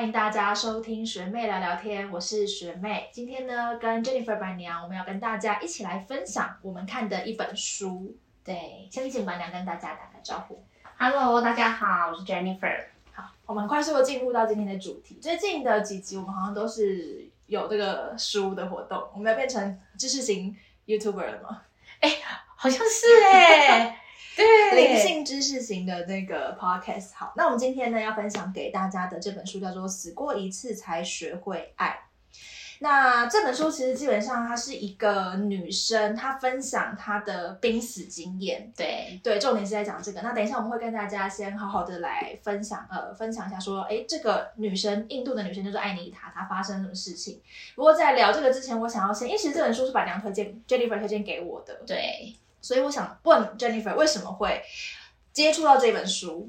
欢迎大家收听学妹聊聊天，我是学妹。今天呢，跟 Jennifer 白娘，我们要跟大家一起来分享我们看的一本书。对，先请白娘跟大家打个招呼。Hello，大家好，我是 Jennifer。好，我们快速的进入到今天的主题。最近的几集，我们好像都是有这个书的活动，我们要变成知识型 YouTuber 了吗？好像是哎、性知识型的那个 podcast。好，那我们今天呢要分享给大家的这本书叫做《死过一次才学会爱》。那这本书其实基本上它是一个女生，她分享她的濒死经验。对对，重点是在讲这个。那等一下我们会跟大家先好好的来分享，呃，分享一下说，哎，这个女生，印度的女生就是艾妮塔，她发生什么事情。不过在聊这个之前，我想要先，因为其实这本书是板娘推荐，Jennifer 推荐给我的，对，所以我想问 Jennifer 为什么会接触到这本书？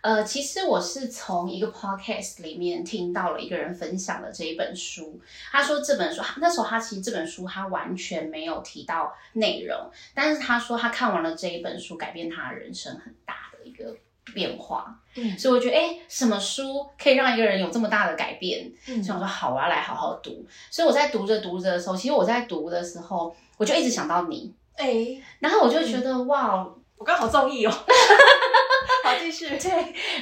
呃，其实我是从一个 podcast 里面听到了一个人分享的这一本书。他说这本书，那时候他其实这本书他完全没有提到内容，但是他说他看完了这一本书，改变他人生很大的一个变化。嗯所以我觉得，哎，什么书可以让一个人有这么大的改变？嗯所以我说好，我要来好好读。所以我在读着读着的时候，其实我在读的时候，我就一直想到你，哎，然后我就觉得、哇，我刚好中意哦。好，继续。对，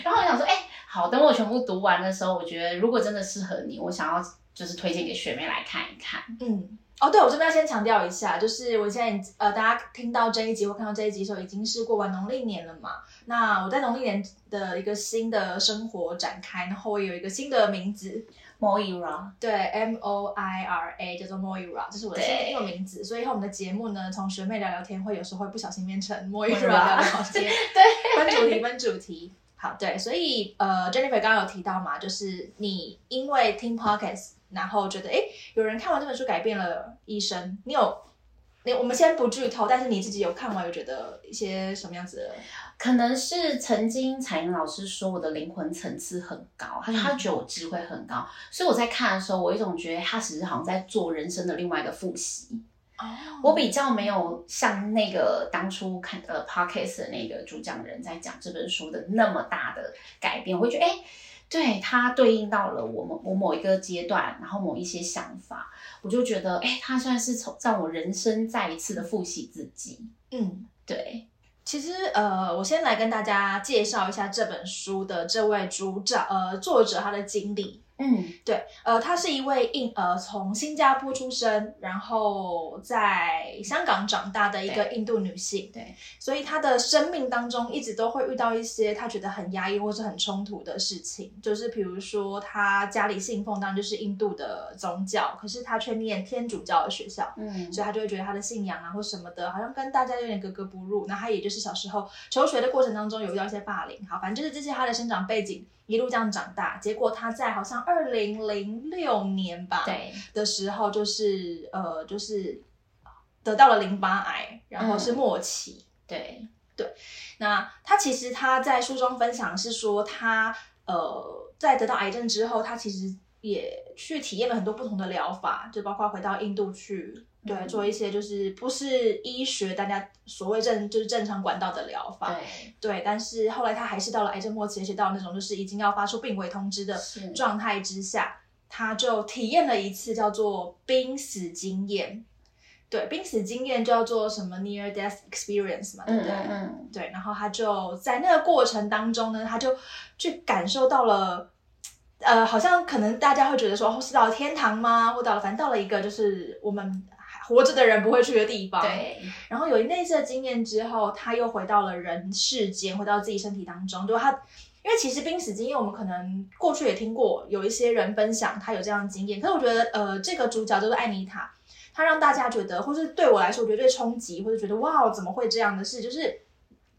然后我想说，哎、好，等我全部读完的时候，我觉得如果真的适合你，我想要就是推荐给学妹来看一看。嗯，哦，对，我这边要先强调一下，就是我现在呃，大家听到这一集或看到这一集的时候，已经是过完农历年了嘛。那我在农历年的一个新的生活展开，然后我有一个新的名字，Moira，对，M O I R A，叫做 Moira，这是我的英文名字。所以以后我们的节目呢，从学妹聊聊天，会有时候会不小心变成 Moira Moira 聊聊天，对，分主题分主题。好，对，所以 呃，Jennifer 刚刚有提到嘛，就是你因为听 podcast，然后觉得哎有人看完这本书改变了医生，你有，你我们先不剧透，但是你自己有看完，有觉得一些什么样子的？可能是曾经彩英老师说我的灵魂层次很高，他说他觉得我智慧很高，所以我在看的时候，我一种觉得他其实好像在做人生的另外一个复习。哦我比较没有像那个当初看呃 podcast 的那个主讲人在讲这本书的那么大的改变，我会觉得哎、诶对它对应到了我们我某一个阶段，然后某一些想法，我就觉得哎、诶它算是从让我人生再一次的复习自己。嗯。对，其实，呃，我先来跟大家介绍一下这本书的这位主角，呃，作者他的经历。嗯，对，呃，他是一位印呃从新加坡出生，然后在香港长大的一个印度女性，对，所以她的生命当中一直都会遇到一些她觉得很压抑或是很冲突的事情，就是比如说她家里信奉当然就是印度的宗教，可是她却念天主教的学校，嗯，所以她就会觉得她的信仰啊或什么的，好像跟大家有点格格不入。那她也就是小时候求学的过程当中有遇到一些霸凌，好，反正就是这些她的生长背景，一路这样长大。结果他在好像二零零六年吧，对，的时候，就是呃，就是得到了淋巴癌，然后是末期。对对，那他其实他在书中分享是说他呃在得到癌症之后，他其实也去体验了很多不同的疗法，就包括回到印度去。对，嗯做一些就是不是医学大家所谓正就是正常管道的疗法，对，对，但是后来他还是到了癌症末期，而且到那种就是已经要发出病危通知的状态之下，他就体验了一次叫做濒死经验。对，濒死经验叫做什么 near death experience 嘛，对嗯不对？嗯嗯，对，然后他就在那个过程当中呢，他就去感受到了，呃，好像可能大家会觉得说，哦，是到了天堂吗？或到了，反正到了一个就是我们活着的人不会去的地方。。对，然后有那次的经验之后，他又回到了人世间，回到自己身体当中。就他，因为其实濒死经验，我们可能过去也听过，有一些人分享他有这样的经验。可是我觉得，呃，这个主角就是艾妮塔，她让大家觉得，或是对我来说，我觉得最冲击，或者觉得哇，怎么会这样的事，就是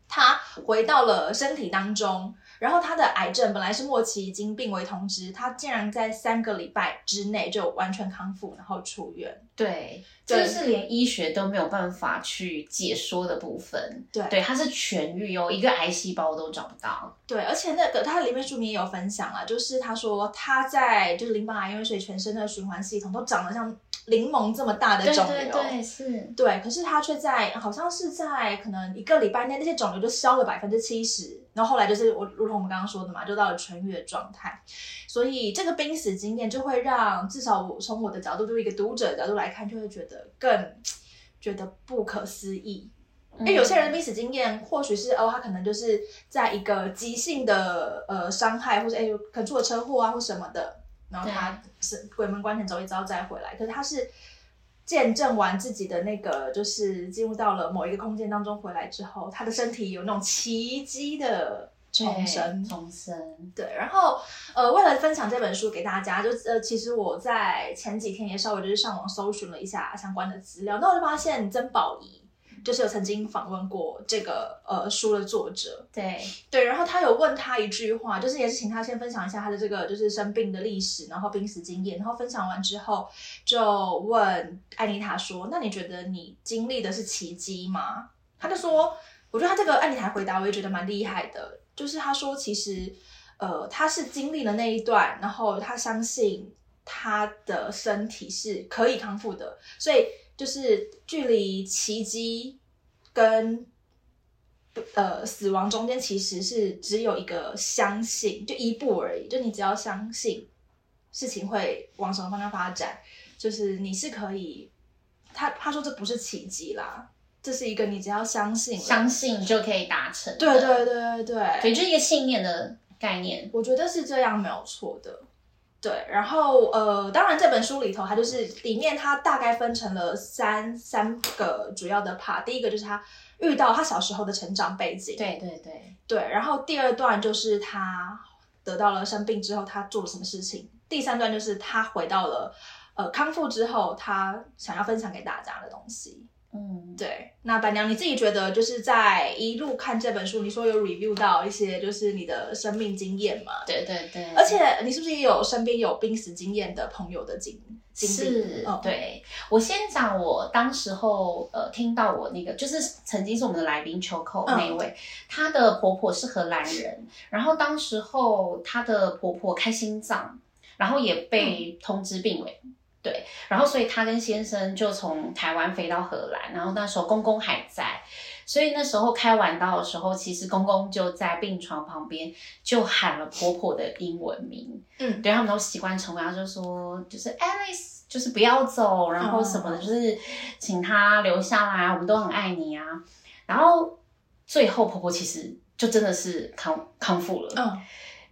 他回到了身体当中。然后他的癌症本来是末期，已经病危通知，他竟然在三个礼拜之内就完全康复，然后出院。对，对这是连医学都没有办法去解说的部分。对对，他是痊愈哦，一个癌细胞都找不到。对，而且那个他里面书名也有分享啊，就是他说他在就是淋巴癌，因为所以全身的循环系统都长得像柠檬这么大的肿瘤，对对对，是，对，可是他却在好像是在可能一个礼拜内，那些肿瘤就消了百分之七十，然后后来就是我如同我们刚刚说的嘛，就到了痊愈的状态。所以这个濒死经验就会让至少我从我的角度，就是一个读者的角度来看，就会觉得更觉得不可思议。因为有些人的濒死经验，或许是哦，他可能就是在一个急性的呃伤害，或者哎可能出了车祸啊或什么的，然后他是鬼门关前走一遭再回来，可是他是。见证完自己的那个，就是进入到了某一个空间当中回来之后，他的身体有那种奇迹的重生，重生。对，然后呃，为了分享这本书给大家，就呃，其实我在前几天也稍微就是上网搜寻了一下相关的资料，那我就发现曾宝仪。就是有曾经访问过这个呃书的作者，对对，然后他有问他一句话，就是也是请他先分享一下他的这个就是生病的历史，然后濒死经验，然后分享完之后就问艾妮塔说：“那你觉得你经历的是奇迹吗？”他就说：“我觉得他这个艾妮塔回答我也觉得蛮厉害的，就是他说其实呃他是经历了那一段，然后他相信他的身体是可以康复的，所以。”就是距离奇迹跟呃死亡中间，其实是只有一个相信，就一步而已。就你只要相信事情会往什么方向发展，就是你是可以。他他说这不是奇迹啦，这是一个你只要相信，相信就可以达成。对对对对对，对，就是一个信念的概念。我觉得是这样没有错的。对，然后呃，当然这本书里头，它就是里面它大概分成了三三个主要的 part。第一个就是他遇到他小时候的成长背景，对对对对。然后第二段就是他得到了生病之后，他做了什么事情。第三段就是他回到了呃康复之后，他想要分享给大家的东西。嗯，对。那板娘你自己觉得，就是在一路看这本书，你说有 review 到一些就是你的生命经验嘛？对对对。而且你是不是也有身边有濒死经验的朋友的经经历？是，对。我先讲，我当时候呃听到我那个就是曾经是我们的来宾秋口那一位，她的婆婆是荷兰人，然后当时候她的婆婆开心脏，然后也被通知病危。对，然后所以他跟先生就从台湾飞到荷兰，然后那时候公公还在，所以那时候开完刀的时候，其实公公就在病床旁边就喊了婆婆的英文名，嗯，对他们都习惯称呼，他就说就是 Alice，就是不要走，然后什么的，就是请他留下来，我们都很爱你啊。然后最后婆婆其实就真的是康康复了，嗯，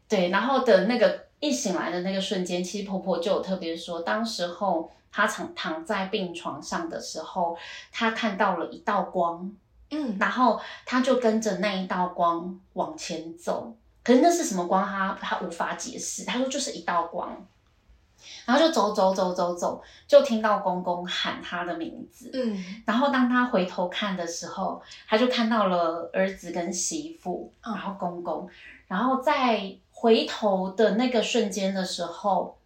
对，然后的那个。一醒来的那个瞬间，其实婆婆就有特别说，当时候她躺躺在病床上的时候，她看到了一道光，嗯，然后她就跟着那一道光往前走。可是那是什么光，她她无法解释。她说就是一道光，然后就走走走走走，就听到公公喊她的名字，嗯，然后当她回头看的时候，她就看到了儿子跟媳妇，然后公公，然后在。回头的那个瞬间的时候，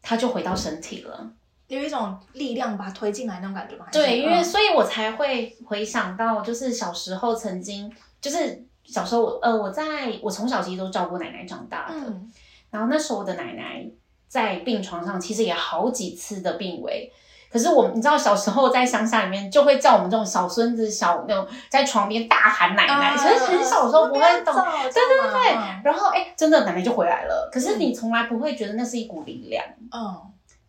他就回到身体了，有一种力量把他推进来那种感觉吗？对，因为所以我才会回想到，就是小时候曾经，就是小时候我呃，我在我从小其实都照顾奶奶长大的，然后那时候我的奶奶在病床上，其实也好几次的病危。可是我，你知道，小时候在乡下里面，就会叫我们这种小孙子、小那种在床边大喊奶奶。其实很小的时候不会懂，对对对。然后哎，真的奶奶就回来了。可是你从来不会觉得那是一股力量。嗯，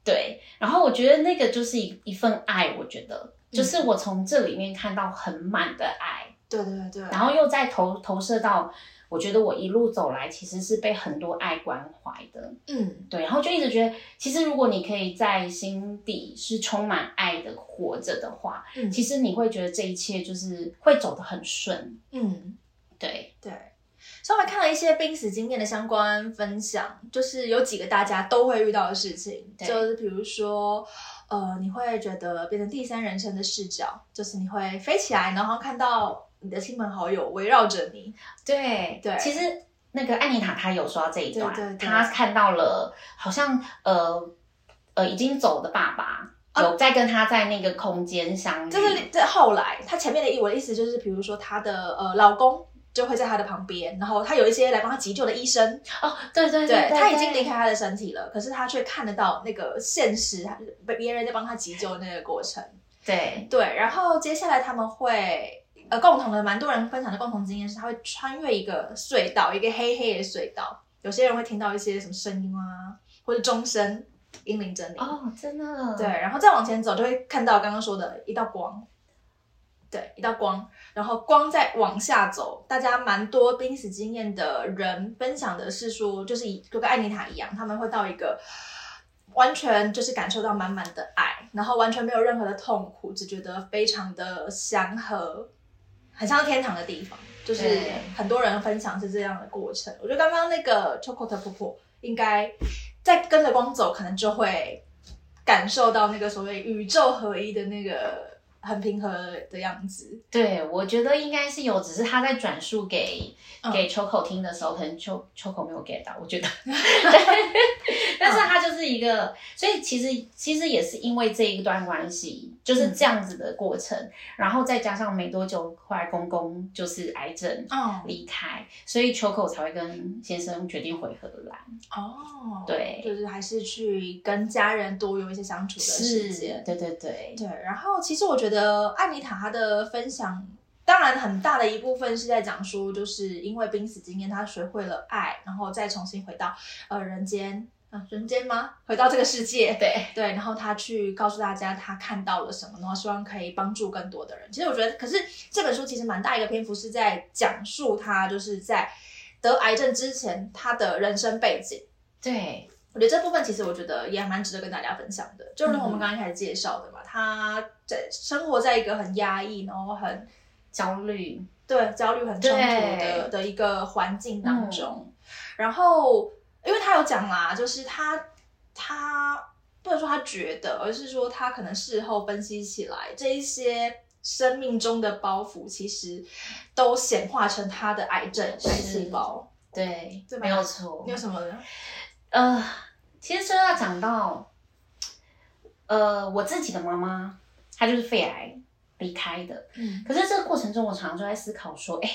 对。然后我觉得那个就是一一份爱，我觉得就是我从这里面看到很满的爱。对对对。然后又再投投射到。我觉得我一路走来，其实是被很多爱关怀的，嗯，对，然后就一直觉得，其实如果你可以在心底是充满爱的活着的话，嗯，其实你会觉得这一切就是会走得很顺，嗯，对。对。稍微看了一些濒死经验的相关分享，就是有几个大家都会遇到的事情，就是比如说，呃，你会觉得变成第三人称的视角，就是你会飞起来，然后看到。你的亲朋好友围绕着你，对对。其实那个艾妮塔她有说到这一段，她看到了好像呃呃已经走的爸爸有在跟他在那个空间相遇。就是在后来，他前面的意我的意思就是，比如说她的呃老公就会在他的旁边，然后他有一些来帮他急救的医生，哦，对对对对，他已经离开他的身体了，可是他却看得到那个现实，被别人在帮他急救的那个过程。对对，然后接下来他们会呃共同的蛮多人分享的共同经验是，他会穿越一个隧道，一个黑黑的隧道，有些人会听到一些什么声音啊，或者钟声、英灵真理。哦，真的。对，然后再往前走，就会看到刚刚说的一道光，对，一道光，然后光再往下走，大家蛮多濒死经验的人分享的是说，就是以就跟艾妮塔一样，他们会到一个完全就是感受到满满的爱，然后完全没有任何的痛苦，只觉得非常的祥和，很像天堂的地方。就是很多人分享是这样的过程。我觉得刚刚那个 Chocolate 婆婆应该在跟着光走，可能就会感受到那个所谓宇宙合一的那个很平和的样子。对，我觉得应该是有，只是他在转述给、嗯给 Choco 听的时候，可能秋秋口没有 get 到，我觉得。对，但是他就是一个，所以其实其实也是因为这一段关系，就是这样子的过程，然后再加上没多久，后来公公就是癌症嗯，离开，所以 Choco 才会跟先生决定回荷兰。哦，对就是还是去跟家人多有一些相处的时间。对对对，对，然后其实我觉得艾妮塔她的分享，当然很大的一部分是在讲说，就是因为濒死经验，她学会了爱，然后再重新回到呃人间。啊，人间吗？回到这个世界，对对，然后他去告诉大家他看到了什么，然后希望可以帮助更多的人。其实我觉得，可是这本书其实蛮大一个篇幅是在讲述他就是在得癌症之前他的人生背景。对我觉得这部分其实我觉得也蛮值得跟大家分享的，就是我们嗯刚刚开始介绍的嘛，他在生活在一个很压抑，然后很焦虑，对焦虑、很冲突的的一个环境当中。然后，因为他有讲啦，就是他他不能说他觉得，而是说他可能事后分析起来，这一些生命中的包袱，其实都显化成他的癌症癌细胞。对对，吧没有错你。有什么呢？呃，其实说要讲到，呃，我自己的妈妈，她就是肺癌离开的。嗯可是这个过程中，我常常就在思考说，哎，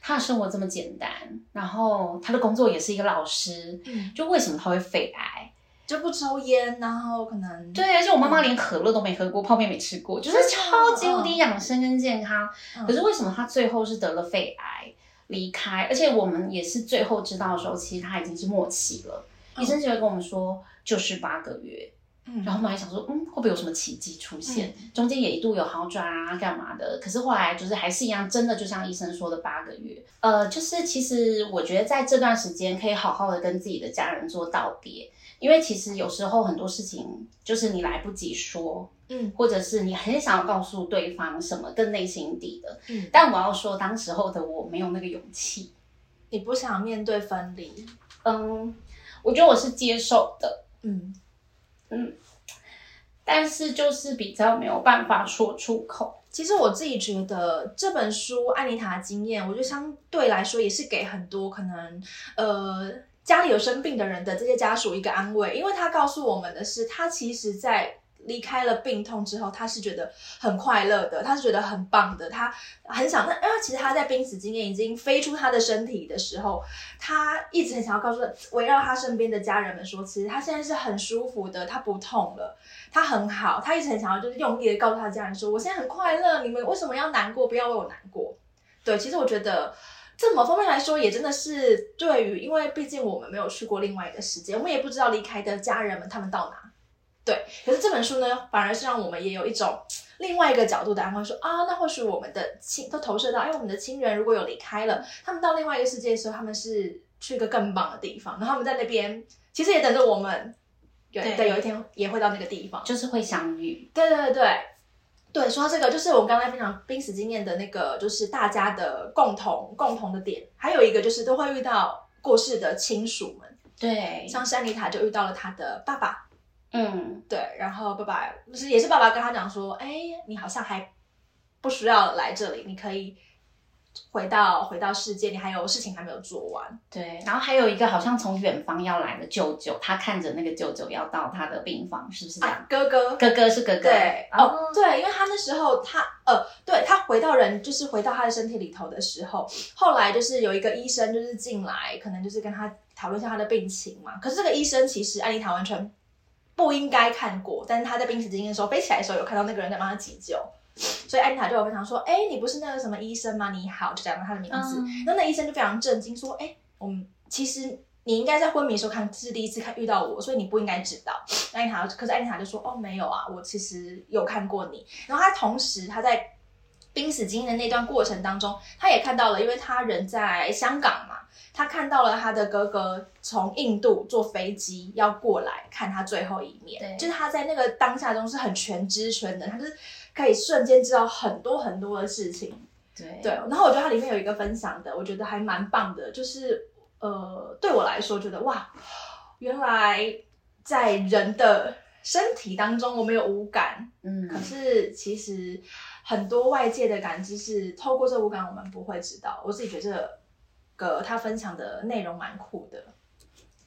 她的生活这么简单，然后她的工作也是一个老师，嗯，就为什么她会肺癌？就不抽烟，然后可能对，而且我妈妈连可乐都没喝过，泡面没吃过，就是超级无敌养生跟健康。嗯可是为什么她最后是得了肺癌离开？而且我们也是最后知道的时候，其实她已经是末期了。医生就会跟我们说，就是八个月。嗯然后我们还想说，嗯，会不会有什么奇迹出现？中间也一度有好转啊，干嘛的？可是后来就是还是一样，真的就像医生说的八个月。呃，就是其实我觉得在这段时间可以好好的跟自己的家人做道别，因为其实有时候很多事情就是你来不及说，嗯或者是你很想要告诉对方什么更内心底的，嗯，但我要说，当时候的我没有那个勇气。你不想面对分离，嗯，我觉得我是接受的，嗯嗯但是就是比较没有办法说出口。其实我自己觉得这本书《艾妮塔的经验》，我觉得相对来说也是给很多可能呃家里有生病的人的这些家属一个安慰，因为他告诉我们的是，他其实在离开了病痛之后，他是觉得很快乐的，他是觉得很棒的，他很想那因为其实他在濒死经验已经飞出他的身体的时候，他一直很想要告诉围绕他身边的家人们说，其实他现在是很舒服的，他不痛了。他很好，他一直很想要就是用力的告诉他的家人说，我现在很快乐，你们为什么要难过？不要为我难过。对，其实我觉得这某方面来说，也真的是对于，因为毕竟我们没有去过另外一个世界，我们也不知道离开的家人们他们到哪。对，可是这本书呢，反而是让我们也有一种另外一个角度的安慰说，啊，那或许我们的亲都投射到，因哎，我们的亲人如果有离开了，他们到另外一个世界的时候，他们是去一个更棒的地方，然后他们在那边其实也等着我们。有对对，有一天也会到那个地方。就是会相遇。对对对对，对，说到这个，就是我们刚才分享濒死经验的那个，就是大家的共同共同的点，还有一个就是都会遇到过世的亲属们，对，像珊妮塔就遇到了她的爸爸，嗯，对，然后爸爸就是也是爸爸跟他讲说，哎，你好像还不需要来这里，你可以回到回到世界，你还有事情还没有做完。对，然后还有一个好像从远方要来的舅舅，他看着那个舅舅要到他的病房，是不是这样？啊，哥哥，哥哥是哥哥，对，哦，对，因为他那时候他呃，对他回到人，就是回到他的身体里头的时候，后来就是有一个医生就是进来，可能就是跟他讨论一下他的病情嘛。可是这个医生其实安妮塔完全不应该看过，但是他在濒死经验的时候飞起来的时候有看到那个人在帮他急救，所以安妮塔就有分享说：“哎，你不是那个什么医生吗？你好，就讲了他的名字。嗯然后那医生就非常震惊说：“哎，我们其实。”你应该在昏迷的时候看，是第一次看遇到我，所以你不应该知道。安妮塔，可是安妮塔就说：“哦，没有啊，我其实有看过你。”然后他同时他在濒死经验的那段过程当中，他也看到了，因为他人在香港嘛，他看到了他的哥哥从印度坐飞机要过来看他最后一面，对。就是他在那个当下中是很全知全能，他就是可以瞬间知道很多很多的事情。对。对，然后我觉得它里面有一个分享的，我觉得还蛮棒的，就是呃，对我来说觉得哇，原来在人的身体当中我们有五感，嗯。可是其实很多外界的感知是透过这五感我们不会知道。我自己觉得这个他分享的内容蛮酷的。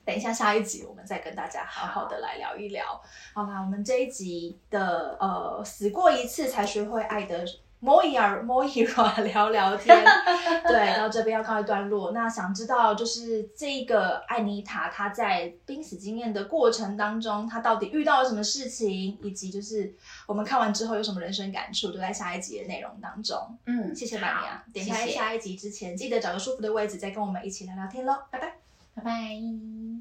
等一下，下一集我们再跟大家好好的来聊一聊。好啦，我们这一集的呃死过一次才学会爱的莫伊尔莫伊尔聊聊天，对，到这边要告一段落。那想知道就是这个艾妮塔她在濒死经验的过程当中，她到底遇到了什么事情，以及就是我们看完之后有什么人生感触，都在下一集的内容当中。嗯，谢谢板娘好，点开下一集之前，记得找个舒服的位置再跟我们一起聊聊天喽，拜拜。拜拜。